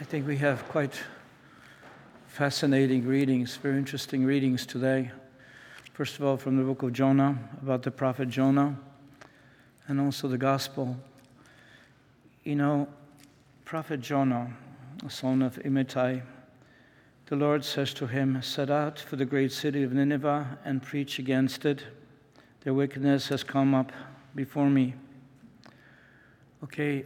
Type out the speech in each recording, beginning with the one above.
I think we have quite fascinating readings, very interesting readings today. First of all, from the book of Jonah, about the prophet Jonah, and also the gospel. You know, prophet Jonah, son of Amittai, the Lord says to him, Set out for the great city of Nineveh and preach against it. Their wickedness has come up before me. Okay,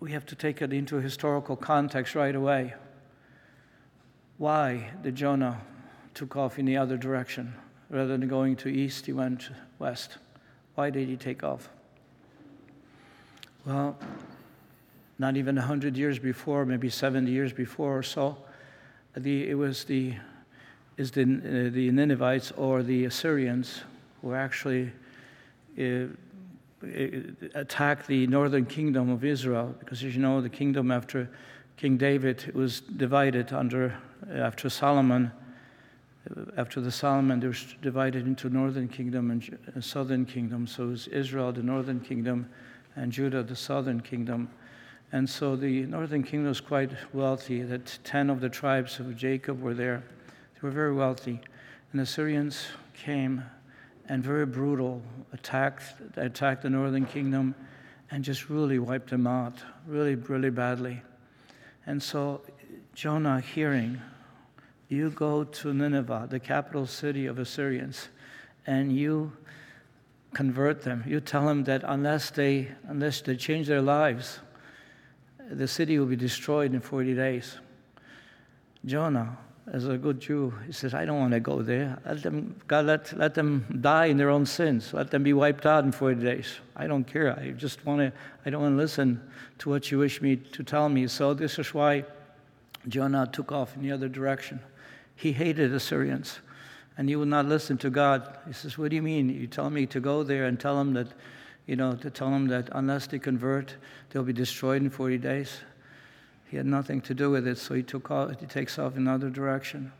we have to take it into historical context right away. Why did Jonah took off in the other direction? Rather than going to east, he went west. Why did he take off? Well, not even 100 years before, maybe 70 years before or so, the, it was the, is the, uh, the Ninevites or the Assyrians who actually uh, Uh, attacked the northern kingdom of Israel, because as you know, the kingdom after King David was divided under uh, after Solomon. Uh, after the Solomon, they were divided into northern kingdom and southern kingdom. So it was Israel, the northern kingdom, and Judah, the southern kingdom. And so the northern kingdom was quite wealthy. That ten of the tribes of Jacob were there. They were very wealthy. And the Assyrians came and very brutal, attacked, attacked the northern kingdom and just really wiped them out, really, really badly. And so Jonah, hearing, you go to Nineveh, the capital city of Assyrians, and you convert them. You tell them that unless they, unless they change their lives, the city will be destroyed in 40 days. Jonah as a good Jew, he says, I don't want to go there. Let them, God, let, let them die in their own sins. Let them be wiped out in 40 days. I don't care. I just want to, I don't want to listen to what you wish me to tell me. So this is why Jonah took off in the other direction. He hated Assyrians, and he would not listen to God. He says, What do you mean? You tell me to go there and tell them that, you know, to tell them that unless they convert, they'll be destroyed in 40 days. He had nothing to do with it, so he, took off, he takes off in another direction.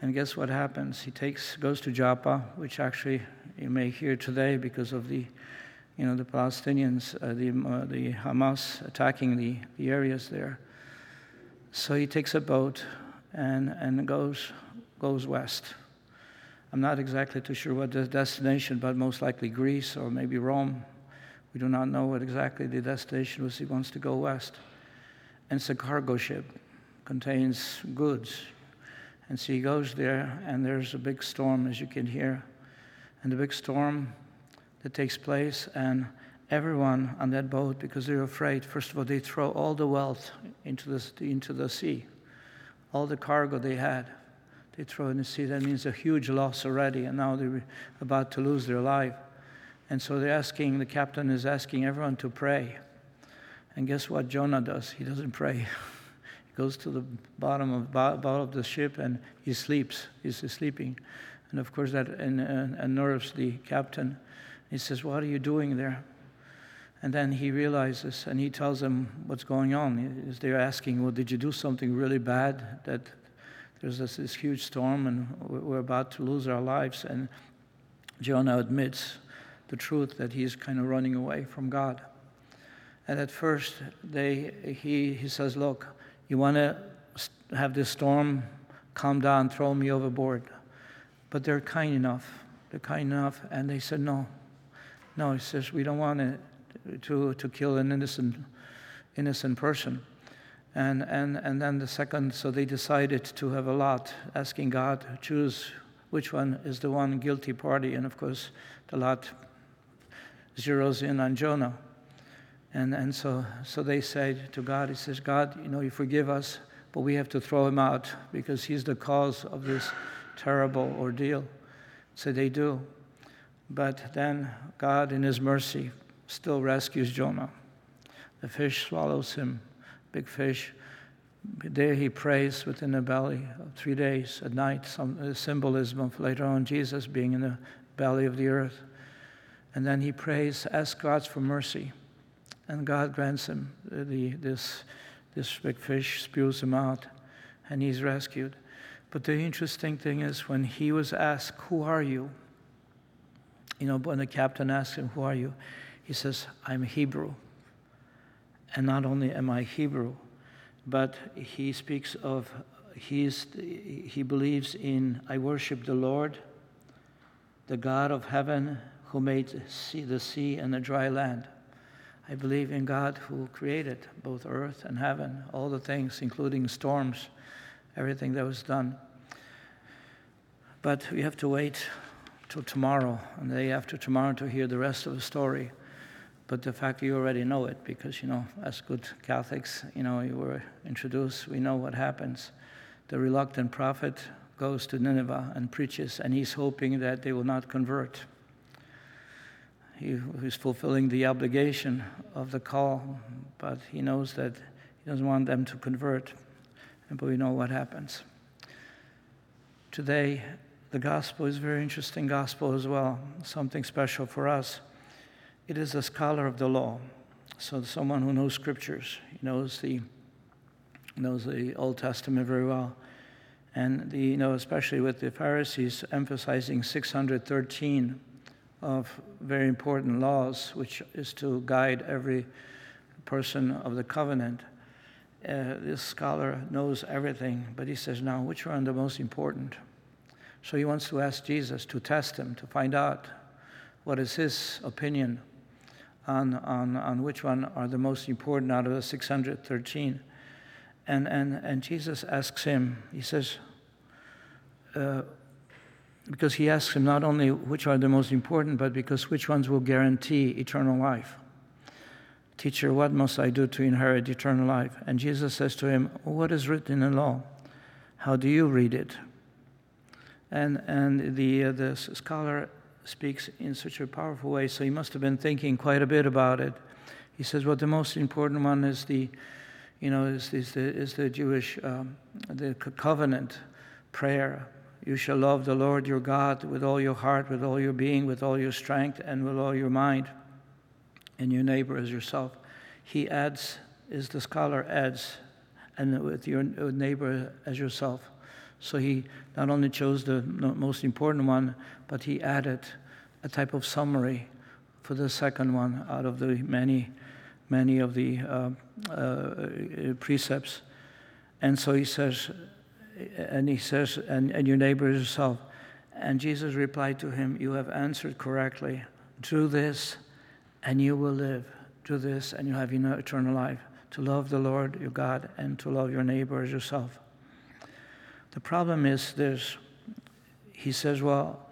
And guess what happens? He takes, goes to Joppa, which actually you may hear today because of the, you know, the Palestinians, uh, the, uh, the Hamas attacking the, the areas there. So he takes a boat and, and goes, goes west. I'm not exactly too sure what the destination, but most likely Greece or maybe Rome. We do not know what exactly the destination was. He wants to go west and it's a cargo ship, contains goods. And so he goes there, and there's a big storm, as you can hear. And the big storm that takes place, and everyone on that boat, because they're afraid, first of all, they throw all the wealth into the, into the sea, all the cargo they had. They throw in the sea. That means a huge loss already, and now they're about to lose their life. And so they're asking, the captain is asking everyone to pray. And guess what Jonah does? He doesn't pray. he goes to the bottom of, bottom of the ship and he sleeps. He's sleeping. And of course, that unnerves the captain. He says, What are you doing there? And then he realizes and he tells them what's going on. They're asking, Well, did you do something really bad that there's this, this huge storm and we're about to lose our lives? And Jonah admits the truth that he's kind of running away from God. And at first, they, he, he says, Look, you want to have this storm calm down, throw me overboard. But they're kind enough. They're kind enough. And they said, No. No, he says, We don't want to, to, to kill an innocent, innocent person. And, and, and then the second, so they decided to have a lot, asking God choose which one is the one guilty party. And of course, the lot zeroes in on Jonah. And, and so, so they said to God, He says, God, you know, you forgive us, but we have to throw him out because he's the cause of this terrible ordeal. So they do. But then God, in His mercy, still rescues Jonah. The fish swallows him, big fish. There he prays within the belly of three days at night, some symbolism of later on Jesus being in the belly of the earth. And then he prays, asks God for mercy and God grants him the, this, this big fish spews him out, and he's rescued. But the interesting thing is, when he was asked, Who are you? You know, when the captain asked him, Who are you? He says, I'm Hebrew. And not only am I Hebrew, but he speaks of he's, he believes in I worship the Lord, the God of heaven who made the sea and the dry land. I believe in God who created both earth and heaven, all the things, including storms, everything that was done. But we have to wait till tomorrow and the day after tomorrow to hear the rest of the story. But the fact you already know it, because you know, as good Catholics, you know, you were introduced, we know what happens. The reluctant prophet goes to Nineveh and preaches, and he's hoping that they will not convert. He, he's fulfilling the obligation of the call, but he knows that he doesn't want them to convert. But we know what happens. Today, the gospel is a very interesting gospel as well, something special for us. It is a scholar of the law, so someone who knows scriptures, he knows the knows the Old Testament very well, and the, you know especially with the Pharisees emphasizing 613 of very important laws, which is to guide every person of the covenant. Uh, this scholar knows everything, but he says, now, which one are the most important? So he wants to ask Jesus to test him, to find out what is his opinion on, on, on which one are the most important out of the 613. And, and, and Jesus asks him, he says, uh, because he asks him not only which are the most important, but because which ones will guarantee eternal life. Teacher, what must I do to inherit eternal life? And Jesus says to him, What is written in the law? How do you read it? And, and the, uh, the scholar speaks in such a powerful way, so he must have been thinking quite a bit about it. He says, well, the most important one is the, you know, is, is, the, is the Jewish, um, the covenant prayer. You shall love the Lord your God with all your heart, with all your being, with all your strength, and with all your mind, and your neighbor as yourself. He adds, is the scholar adds, and with your neighbor as yourself. So he not only chose the most important one, but he added a type of summary for the second one out of the many, many of the uh, uh, precepts. And so he says, and he says, and, and your neighbor is yourself. And Jesus replied to him, You have answered correctly. Do this, and you will live. Do this, and you have eternal life. To love the Lord your God and to love your neighbor as yourself. The problem is this he says, Well,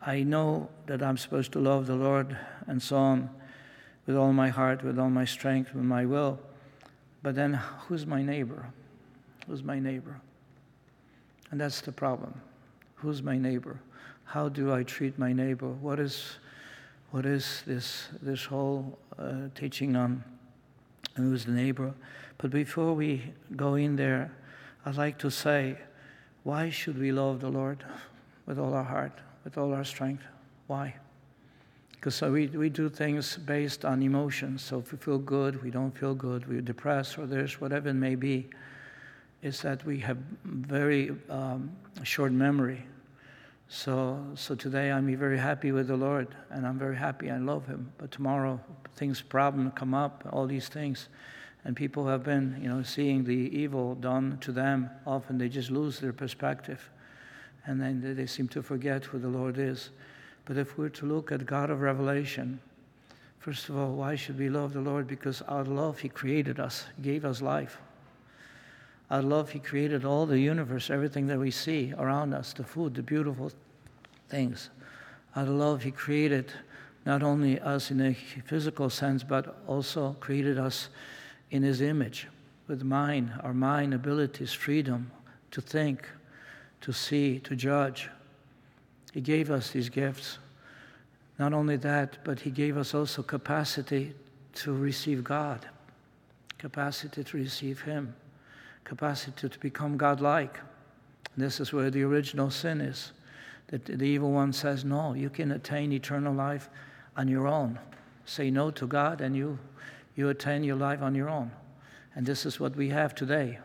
I know that I'm supposed to love the Lord and so on with all my heart, with all my strength, with my will. But then who's my neighbor? Who's my neighbor? And that's the problem. Who's my neighbor? How do I treat my neighbor? What is, what is this, this whole uh, teaching on who's the neighbor? But before we go in there, I'd like to say why should we love the Lord with all our heart, with all our strength? Why? Because we, we do things based on emotions. So if we feel good, we don't feel good, we're depressed, or there's whatever it may be, is that we have very um, short memory. So, so today I'm very happy with the Lord, and I'm very happy. I love Him. But tomorrow, things, problem come up, all these things and people have been, you know, seeing the evil done to them. Often they just lose their perspective, and then they seem to forget who the Lord is. But if we're to look at God of Revelation, first of all, why should we love the Lord? Because out of love, He created us, gave us life. Out of love, He created all the universe, everything that we see around us, the food, the beautiful things. Out of love, He created not only us in a physical sense, but also created us in his image with mind, our mind, abilities, freedom to think, to see, to judge. He gave us these gifts. Not only that, but he gave us also capacity to receive God, capacity to receive him, capacity to become godlike. This is where the original sin is. That the evil one says, No, you can attain eternal life on your own. Say no to God, and you you attain your life on your own. And this is what we have today.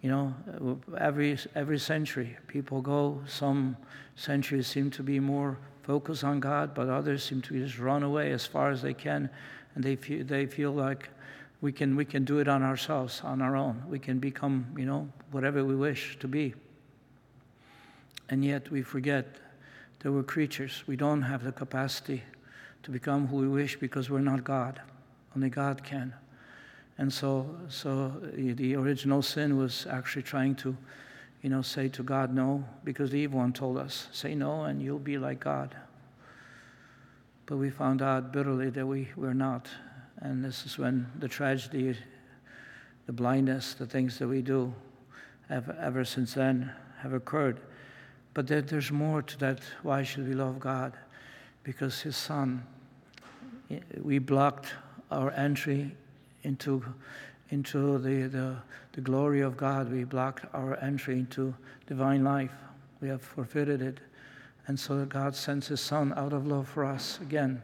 You know, every, every century, people go, some centuries seem to be more focused on God, but others seem to just run away as far as they can, and they feel, they feel like We can, we can do it on ourselves, on our own. We can become, you know, whatever we wish to be. And yet we forget that we're creatures. We don't have the capacity to become who we wish because we're not God. Only God can. And so, so the original sin was actually trying to, you know, say to God no, because the evil one told us, say no and you'll be like God. But we found out bitterly that we were not. And this is when the tragedy, the blindness, the things that we do have ever since then have occurred. But there's more to that. Why should we love God? Because His Son, we blocked our entry into, into the, the, the glory of God. We blocked our entry into divine life. We have forfeited it. And so God sends His Son out of love for us again.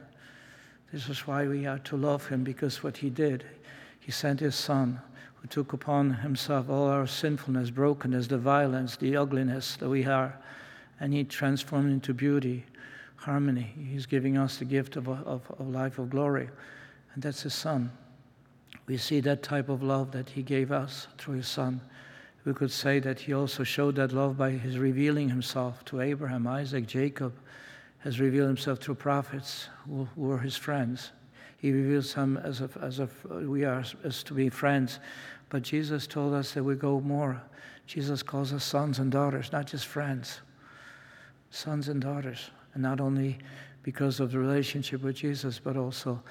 This is why we are to love Him, because what He did, He sent His Son who took upon Himself all our sinfulness, brokenness, the violence, the ugliness that we are, and He transformed into beauty, harmony. He's giving us the gift of, of, life of glory, and that's His Son we see that type of love that He gave us through His Son. We could say that He also showed that love by His revealing Himself to Abraham, Isaac, Jacob, has revealed Himself through prophets who, were His friends. He reveals Him as if, as if uh, we are as to be friends. But Jesus told us that we go more. Jesus calls us sons and daughters, not just friends. Sons and daughters. And not only because of the relationship with Jesus, but also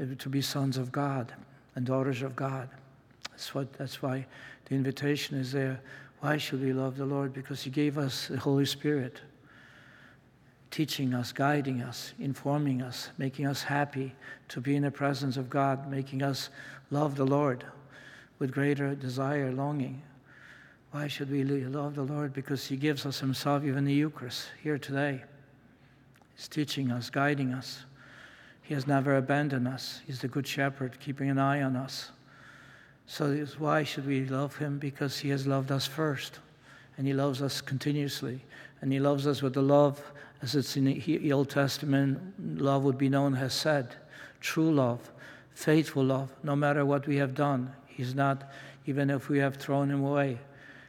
uh, to be sons of God and daughters of God. That's, what, that's why the invitation is there. Why should we love the Lord? Because He gave us the Holy Spirit, teaching us, guiding us, informing us, making us happy to be in the presence of God, making us love the Lord with greater desire, longing. Why should we love the Lord? Because He gives us Himself, even the Eucharist, here today. He's teaching us, guiding us. He has never abandoned us. He's the good shepherd, keeping an eye on us. So why should we love him? Because he has loved us first. And he loves us continuously. And he loves us with the love, as it's in the Old Testament, love would be known as hesed. True love, faithful love, no matter what we have done. He's not, even if we have thrown him away,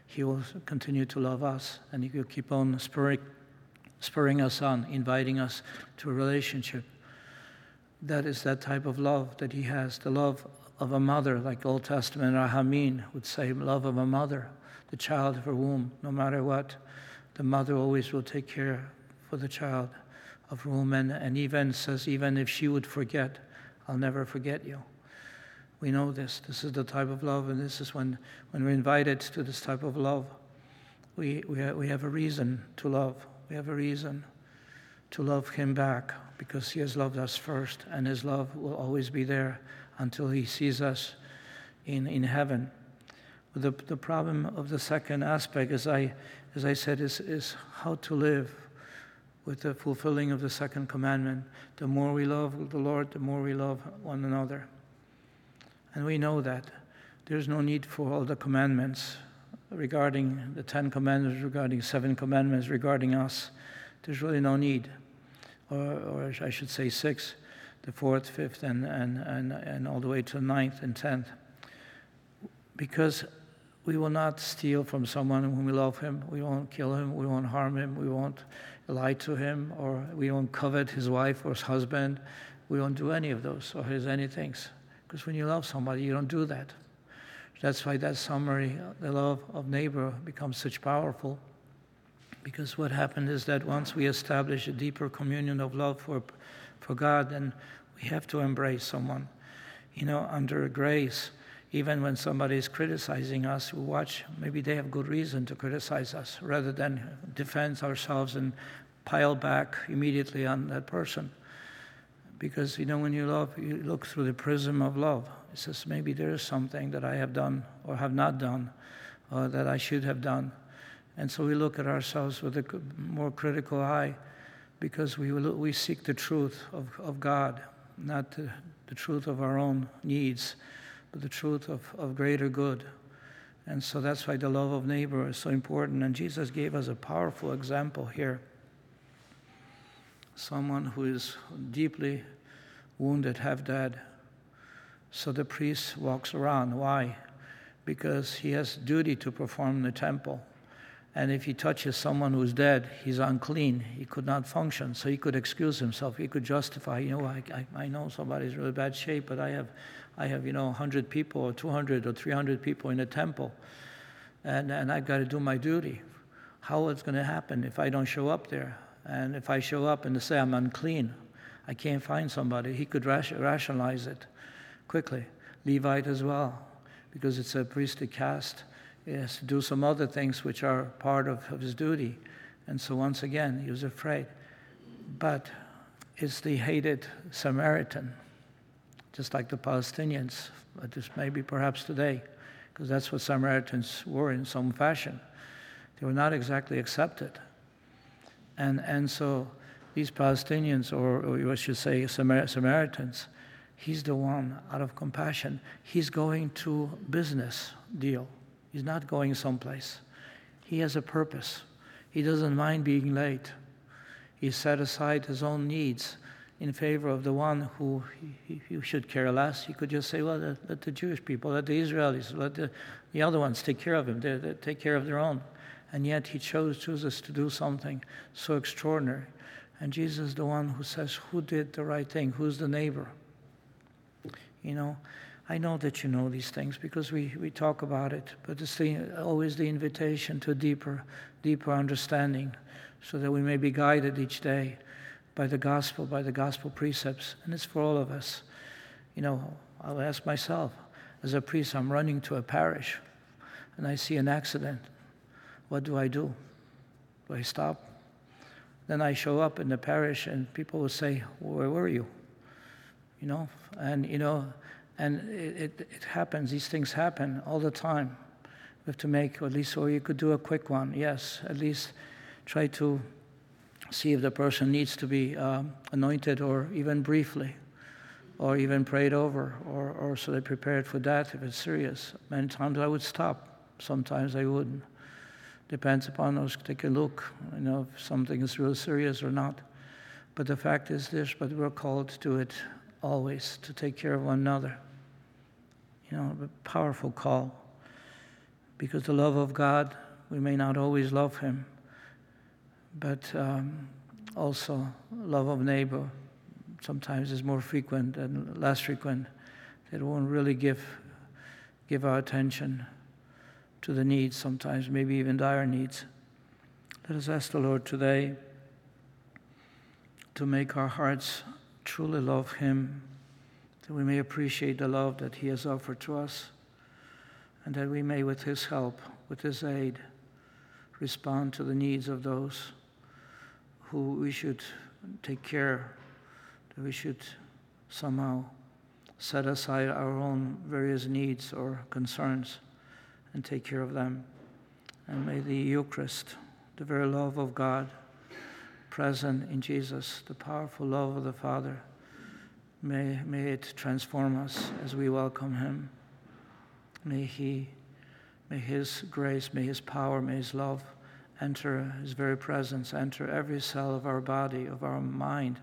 he will continue to love us. And he will keep on spurring, spurring us on, inviting us to a relationship that is that type of love that he has the love of a mother, like Old Testament Rahamin would say, love of a mother, the child of her womb, no matter what. The mother always will take care for the child of womb, and, even says, even if she would forget, I'll never forget you. We know this. This is the type of love, and this is when, when we're invited to this type of love, we, we, we have a reason to love. We have a reason to love Him back because He has loved us first, and His love will always be there until He sees us in, in heaven. The, the problem of the second aspect, as I, as I said, is, is how to live with the fulfilling of the second commandment. The more we love the Lord, the more we love one another. And we know that. There's no need for all the commandments regarding the Ten Commandments, regarding seven commandments, regarding us. There's really no need or, or I should say six, the fourth, fifth, and, and, and, and all the way to the ninth and tenth. Because we will not steal from someone whom we love him. We won't kill him. We won't harm him. We won't lie to him, or we won't covet his wife or his husband. We won't do any of those or his anything. Because when you love somebody, you don't do that. That's why that summary, the love of neighbor, becomes such powerful. Because what happened is that once we establish a deeper communion of love for, for God, then we have to embrace someone. You know, under grace, even when somebody is criticizing us, we watch, maybe they have good reason to criticize us, rather than defend ourselves and pile back immediately on that person. Because, you know, when you love, you look through the prism of love. It says, maybe there is something that I have done or have not done, or that I should have done and so we look at ourselves with a more critical eye because we, we seek the truth of, of God, not the, the truth of our own needs, the truth of, of greater good. And so that's why the love of neighbor is so important. And Jesus gave us a powerful example here. Someone who is deeply wounded, half dead, So the priest walks around. Why? Because he has duty to perform in the temple. And if he touches someone who's dead, he's unclean. He could not function. So he could excuse himself. He could justify, you know, I, I, I know somebody's in really bad shape, but I have, I have, you know, 100 people or 200 or 300 people in the temple. And, and I've got to do my duty. How is going to happen if I don't show up there? And if I show up and they say I'm unclean, I can't find somebody. He could rationalize it quickly. Levite as well, because it's a priestly caste. He has to do some other things which are part of, of his duty. And so once again, he was afraid. But it's the hated Samaritan, just like the Palestinians, just maybe perhaps today, because that's what Samaritans were in some fashion. They were not exactly accepted. And, and so these Palestinians, or, or I should say Samar- Samaritans, he's the one out of compassion. He's going to business deal He's not going someplace. He has a purpose. He doesn't mind being late. He set aside his own needs in favor of the one who he, he should care less. He could just say, well, let, let, the Jewish people, let the Israelis, let the, the other ones take care of him. They, they take care of their own. And yet he chose, chooses to do something so extraordinary. And Jesus is the one who says, who did the right thing? Who's the neighbor? You know, I know that you know these things because we, we talk about it, but it's the, always the invitation to deeper, deeper understanding so that we may be guided each day by the gospel, by the gospel precepts. And it's for all of us. You know, I'll ask myself, as a priest, I'm running to a parish and I see an accident. What do I do? Do I stop? Then I show up in the parish and people will say, Where were you? You know, and you know, and it, it, it, happens, these things happen all the time. We have to make, or at least, or you could do a quick one, yes, at least try to see if the person needs to be um, anointed or even briefly, or even prayed over, or, or so they prepared for that if it's serious. Many times I would stop, sometimes I wouldn't. Depends upon us, to take a look, you know, if something is real serious or not. But the fact is this, but we're called to it always to take care of one another. You know, a powerful call. Because the love of God, we may not always love Him, but um, also love of neighbor sometimes is more frequent and less frequent. That won't really give give our attention to the needs, sometimes maybe even dire needs. Let us ask the Lord today to make our hearts truly love Him, that we may appreciate the love that He has offered to us, and that we may, with His help, with His aid, respond to the needs of those who we should take care, that we should somehow set aside our own various needs or concerns and take care of them. And may the Eucharist, the very love of God, present in Jesus, the powerful love of the Father. May, may it transform us as we welcome Him. May He, may His grace, may His power, may His love enter His very presence, enter every cell of our body, of our mind,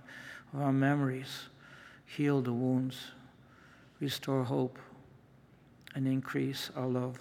of our memories, heal the wounds, restore hope, and increase our love.